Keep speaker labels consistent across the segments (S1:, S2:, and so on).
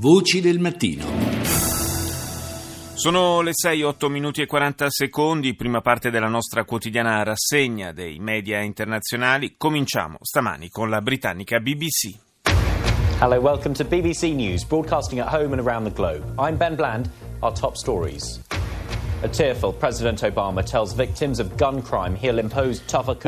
S1: Voci del mattino.
S2: Sono le 6, 8 minuti e 40 secondi, prima parte della nostra quotidiana rassegna dei media internazionali. Cominciamo stamani con la britannica BBC.
S3: Hello, welcome to BBC News, broadcasting at home and around the globe. I'm Ben Bland. Our top stories.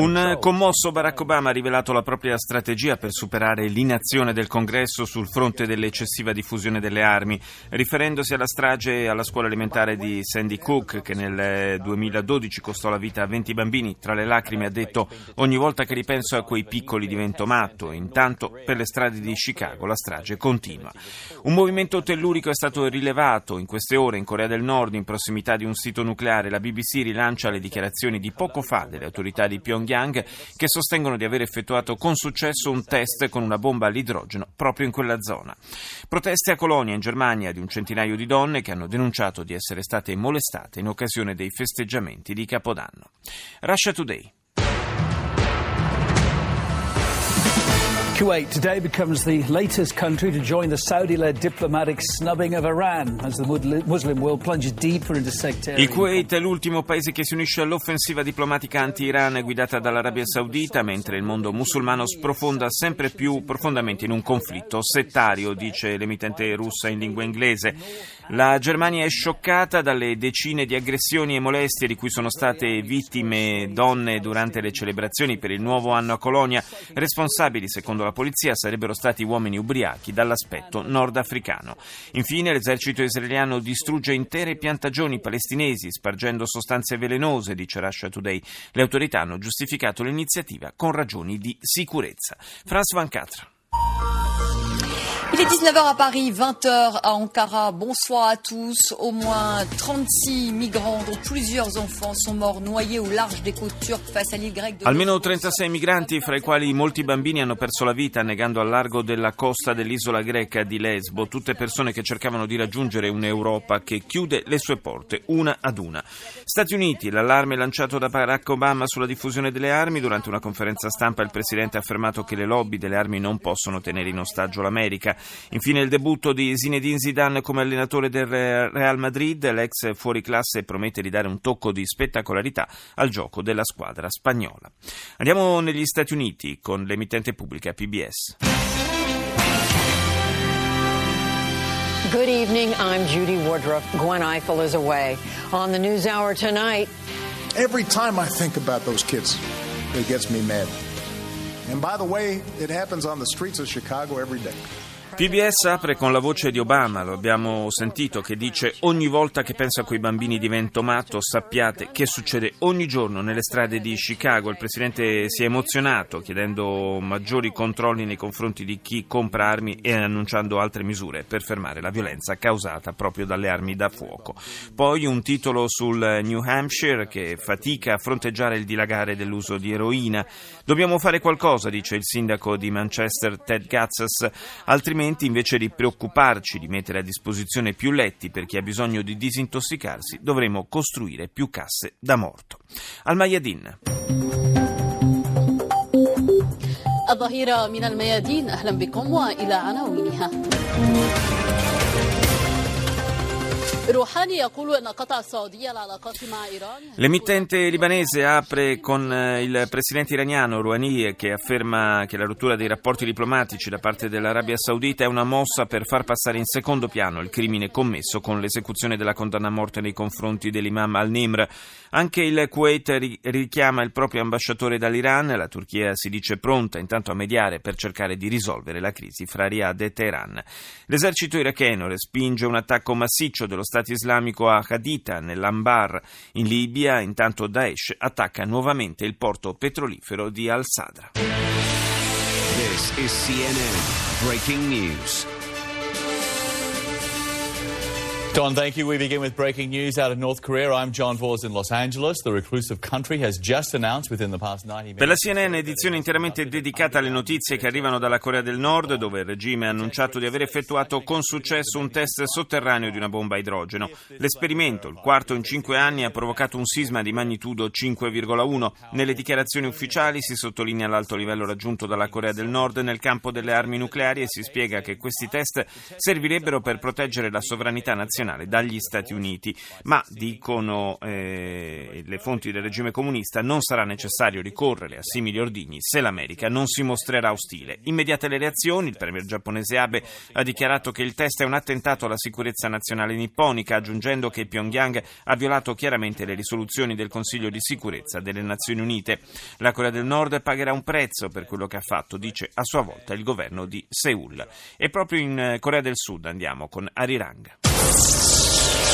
S2: Un commosso Barack Obama ha rivelato la propria strategia per superare l'inazione del Congresso sul fronte dell'eccessiva diffusione delle armi, riferendosi alla strage alla scuola elementare di Sandy Cook che nel 2012 costò la vita a 20 bambini. Tra le lacrime ha detto ogni volta che ripenso a quei piccoli divento matto. Intanto per le strade di Chicago la strage continua. Un movimento tellurico è stato rilevato in queste ore in Corea del Nord in prossimità di un sito nucleare, la BBC rilancia le dichiarazioni di poco fa delle autorità di Pyongyang che sostengono di aver effettuato con successo un test con una bomba all'idrogeno proprio in quella zona. Proteste a Colonia, in Germania, di un centinaio di donne che hanno denunciato di essere state molestate in occasione dei festeggiamenti di Capodanno. Russia Today.
S4: Kuwait today becomes the latest country to join the Saudi led diplomatic snubbing of Iran as the Muslim world plunges deeper into sectarian.
S2: Il Kuwait è l'ultimo paese che si unisce all'offensiva diplomatica anti-Iran guidata dall'Arabia Saudita, mentre il mondo musulmano sprofonda sempre più profondamente in un conflitto settario, dice l'emittente russa in lingua inglese. La Germania è scioccata dalle decine di aggressioni e molestie di cui sono state vittime donne durante le celebrazioni per il nuovo anno a Colonia, responsabili, secondo la polizia, sarebbero stati uomini ubriachi dall'aspetto nordafricano. Infine, l'esercito israeliano distrugge intere piantagioni palestinesi, spargendo sostanze velenose, dice Russia Today. Le autorità hanno giustificato l'iniziativa con ragioni di sicurezza. Franz Van Catra.
S5: Il est 19h à Paris, 20h à Ankara. Bonsoir à tous. Au moins 36 migrants, dont plusieurs enfants, sont morts noyés au large des côtes turques face à l'île grecque de
S2: Almeno 36 migranti, fra i quali molti bambini, hanno perso la vita annegando al largo della costa dell'isola greca di Lesbo. Tutte persone che cercavano di raggiungere un'Europa che chiude le sue porte, una ad una. Stati Uniti, l'allarme lanciato da Barack Obama sulla diffusione delle armi. Durante una conferenza stampa il Presidente ha affermato che le lobby delle armi non possono tenere in ostaggio l'America. Infine il debutto di Zinedine Zidane come allenatore del Real Madrid, l'ex fuoriclasse promette di dare un tocco di spettacolarità al gioco della squadra spagnola. Andiamo negli Stati Uniti con l'emittente pubblica PBS.
S6: Good evening, I'm Judy Woodruff. Gwen Eiffel is away. On the News Hour tonight.
S7: Every time I think about those kids, it gets me mad. And by the way, it happens on the streets of Chicago every day.
S2: PBS apre con la voce di Obama, lo abbiamo sentito, che dice ogni volta che penso a quei bambini divento matto, sappiate che succede ogni giorno nelle strade di Chicago. Il Presidente si è emozionato chiedendo maggiori controlli nei confronti di chi compra armi e annunciando altre misure per fermare la violenza causata proprio dalle armi da fuoco. Poi un titolo sul New Hampshire che fatica a fronteggiare il dilagare dell'uso di eroina. Dobbiamo fare qualcosa, dice il sindaco di Manchester Ted Gatzes, altrimenti invece di preoccuparci di mettere a disposizione più letti per chi ha bisogno di disintossicarsi, dovremo costruire più casse da morto. Al Mayadin.
S8: الظهيرة من الميادين أهلا بكم وإلى عناوينها
S2: L'emittente libanese apre con eh, il presidente iraniano Rouhani che afferma che la rottura dei rapporti diplomatici da parte dell'Arabia Saudita è una mossa per far passare in secondo piano il crimine commesso con l'esecuzione della condanna a morte nei confronti dell'imam al-Nimr. Anche il Kuwait richiama il proprio ambasciatore dall'Iran, la Turchia si dice pronta intanto a mediare per cercare di risolvere la crisi fra Riyadh e Teheran. L'esercito iracheno respinge un attacco massiccio dello Stato islamico a Haditha, nell'Ambar, in Libia, intanto Daesh attacca nuovamente il porto petrolifero di Al-Sadra.
S9: Don, thank you. We begin with breaking news out of North Korea. I'm John Vors in Los Angeles. The reclusive country has just announced within the past 90 minutes.
S2: Per la CNN edizione interamente dedicata alle notizie che arrivano dalla Corea del Nord, dove il regime ha annunciato di aver effettuato con successo un test sotterraneo di una bomba a idrogeno. L'esperimento, il quarto in cinque anni, ha provocato un sisma di magnitudo 5,1. Nelle dichiarazioni ufficiali si sottolinea l'alto livello raggiunto dalla Corea del Nord nel campo delle armi nucleari e si spiega che questi test servirebbero per proteggere la sovranità nazionale internazionale dagli Stati Uniti, ma dicono eh, le fonti del regime comunista non sarà necessario ricorrere a simili ordigni se l'America non si mostrerà ostile. Immediate le reazioni, il premier giapponese Abe ha dichiarato che il test è un attentato alla sicurezza nazionale nipponica, aggiungendo che Pyongyang ha violato chiaramente le risoluzioni del Consiglio di sicurezza delle Nazioni Unite. La Corea del Nord pagherà un prezzo per quello che ha fatto, dice a sua volta il governo di Seoul. E proprio in Corea del Sud andiamo con Arirang.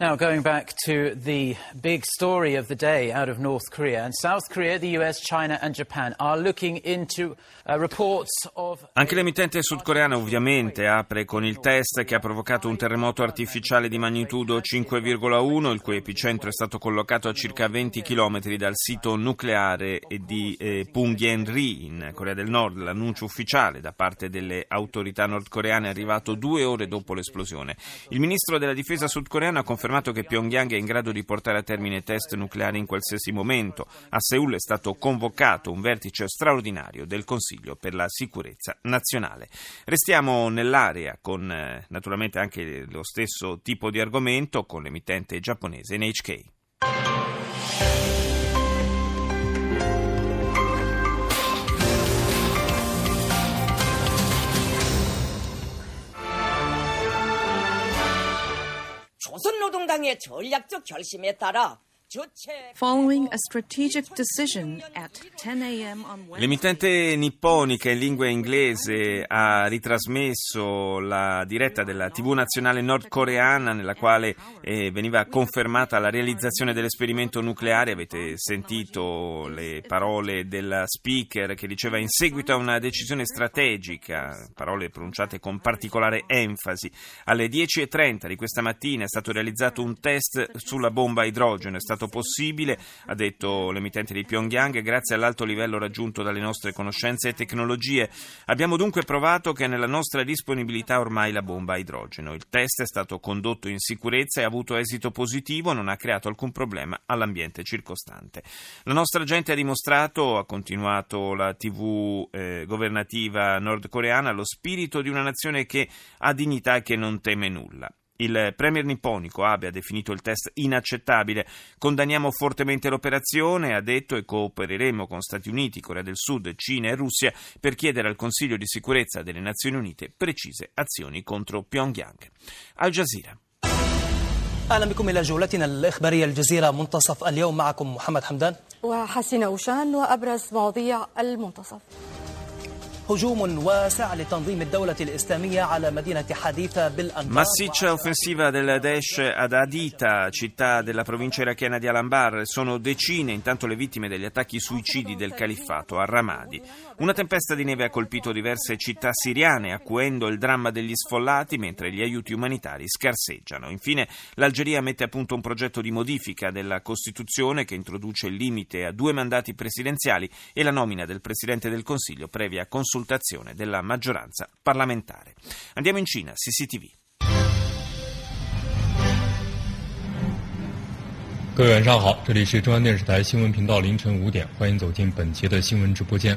S4: Now, going back to the big story of the day out of North Korea. And South Korea, the US, China, and Japan are looking into uh, reports of.
S2: Anche l'emittente sudcoreana, ovviamente, apre con il test che ha provocato un terremoto artificiale di magnitudo 5,1, il cui epicentro è stato collocato a circa 20 km dal sito nucleare di eh, Punggye-ri, in Corea del Nord. L'annuncio ufficiale da parte delle autorità nordcoreane è arrivato due ore dopo l'esplosione. Il ministro della difesa sudcoreano ha confermato confermato che Pyongyang è in grado di portare a termine test nucleari in qualsiasi momento. A Seul è stato convocato un vertice straordinario del Consiglio per la sicurezza nazionale. Restiamo nell'area con eh, naturalmente anche lo stesso tipo di argomento con l'emittente giapponese NHK.
S10: 조선노동당의 전략적 결심에 따라
S11: Following a strategic decision at 10 a.m. on Wednesday.
S2: L'emittente nipponica in lingua inglese ha ritrasmesso la diretta della TV nazionale nordcoreana nella quale eh, veniva confermata la realizzazione dell'esperimento nucleare. Avete sentito le parole del speaker che diceva in seguito a una decisione strategica, parole pronunciate con particolare enfasi. Alle 10.30 di questa mattina è stato realizzato un test sulla bomba a idrogeno. È stato stato possibile, ha detto l'emittente di Pyongyang, grazie all'alto livello raggiunto dalle nostre conoscenze e tecnologie. Abbiamo dunque provato che è nella nostra disponibilità ormai la bomba a idrogeno. Il test è stato condotto in sicurezza e ha avuto esito positivo, non ha creato alcun problema all'ambiente circostante. La nostra gente ha dimostrato, ha continuato la TV eh, governativa nordcoreana, lo spirito di una nazione che ha dignità e che non teme nulla. Il premier nipponico Abe ha definito il test inaccettabile. Condanniamo fortemente l'operazione, ha detto, e coopereremo con Stati Uniti, Corea del Sud, Cina e Russia per chiedere al Consiglio di sicurezza delle Nazioni Unite precise azioni contro Pyongyang. Al Jazeera.
S12: اهلا بكم الى جولتنا الاخباريه الجزيره منتصف اليوم معكم محمد حمدان
S11: وحسين اوشان وابرز مواضيع المنتصف
S2: Massiccia offensiva del Daesh ad Adita, città della provincia irachena di Al-Anbar. Sono decine intanto le vittime degli attacchi suicidi del califfato a Ramadi. Una tempesta di neve ha colpito diverse città siriane, acuendo il dramma degli sfollati mentre gli aiuti umanitari scarseggiano. Infine, l'Algeria mette a punto un progetto di modifica della Costituzione che introduce il limite a due mandati presidenziali e la nomina del Presidente del Consiglio previa consultazione consultazione della maggioranza parlamentare. Andiamo in Cina, CCTV.
S13: 各位晚上好，这里是中央电视台新闻频道，凌晨五点，欢迎走进本节的新闻直播间。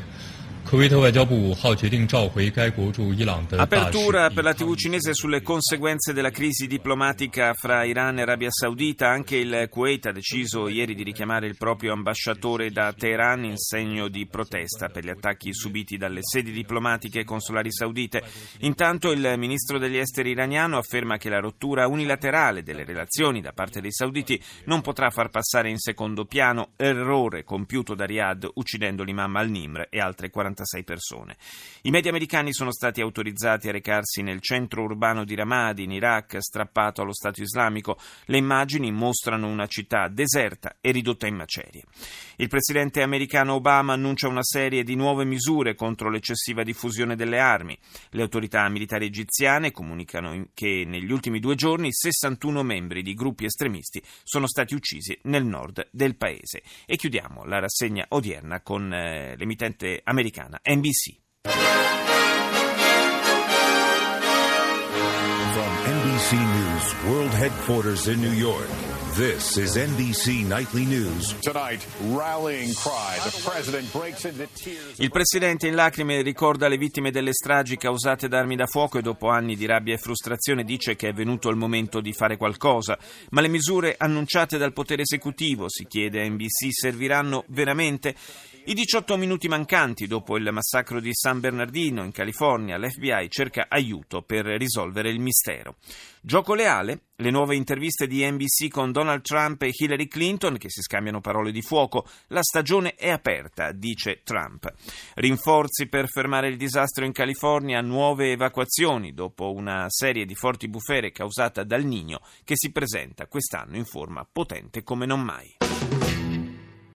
S2: Apertura per la TV cinese sulle conseguenze della crisi diplomatica fra Iran e Arabia Saudita. Anche il Kuwait ha deciso ieri di richiamare il proprio ambasciatore da Teheran in segno di protesta per gli attacchi subiti dalle sedi diplomatiche e consolari saudite. Intanto il ministro degli esteri iraniano afferma che la rottura unilaterale delle relazioni da parte dei sauditi non potrà far passare in secondo piano errore compiuto da Riyadh uccidendo l'imam al-Nimr e altre 40 46 persone. I media americani sono stati autorizzati a recarsi nel centro urbano di Ramadi, in Iraq, strappato allo Stato islamico. Le immagini mostrano una città deserta e ridotta in macerie. Il presidente americano Obama annuncia una serie di nuove misure contro l'eccessiva diffusione delle armi. Le autorità militari egiziane comunicano che negli ultimi due giorni 61 membri di gruppi estremisti sono stati uccisi nel nord del paese. E chiudiamo la rassegna odierna con eh, l'emittente americana NBC.
S14: From NBC News World Headquarters in New York. This is NBC Nightly News.
S15: Tonight, rallying cry. The president breaks into tears.
S2: Il presidente in lacrime ricorda le vittime delle stragi causate da armi da fuoco e dopo anni di rabbia e frustrazione dice che è venuto il momento di fare qualcosa. Ma le misure annunciate dal potere esecutivo, si chiede a NBC, serviranno veramente? I 18 minuti mancanti dopo il massacro di San Bernardino in California, l'FBI cerca aiuto per risolvere il mistero. Gioco leale? Le nuove interviste di NBC con Donald Trump e Hillary Clinton che si scambiano parole di fuoco. La stagione è aperta, dice Trump. Rinforzi per fermare il disastro in California, nuove evacuazioni dopo una serie di forti bufere causata dal Nino che si presenta quest'anno in forma potente come non mai.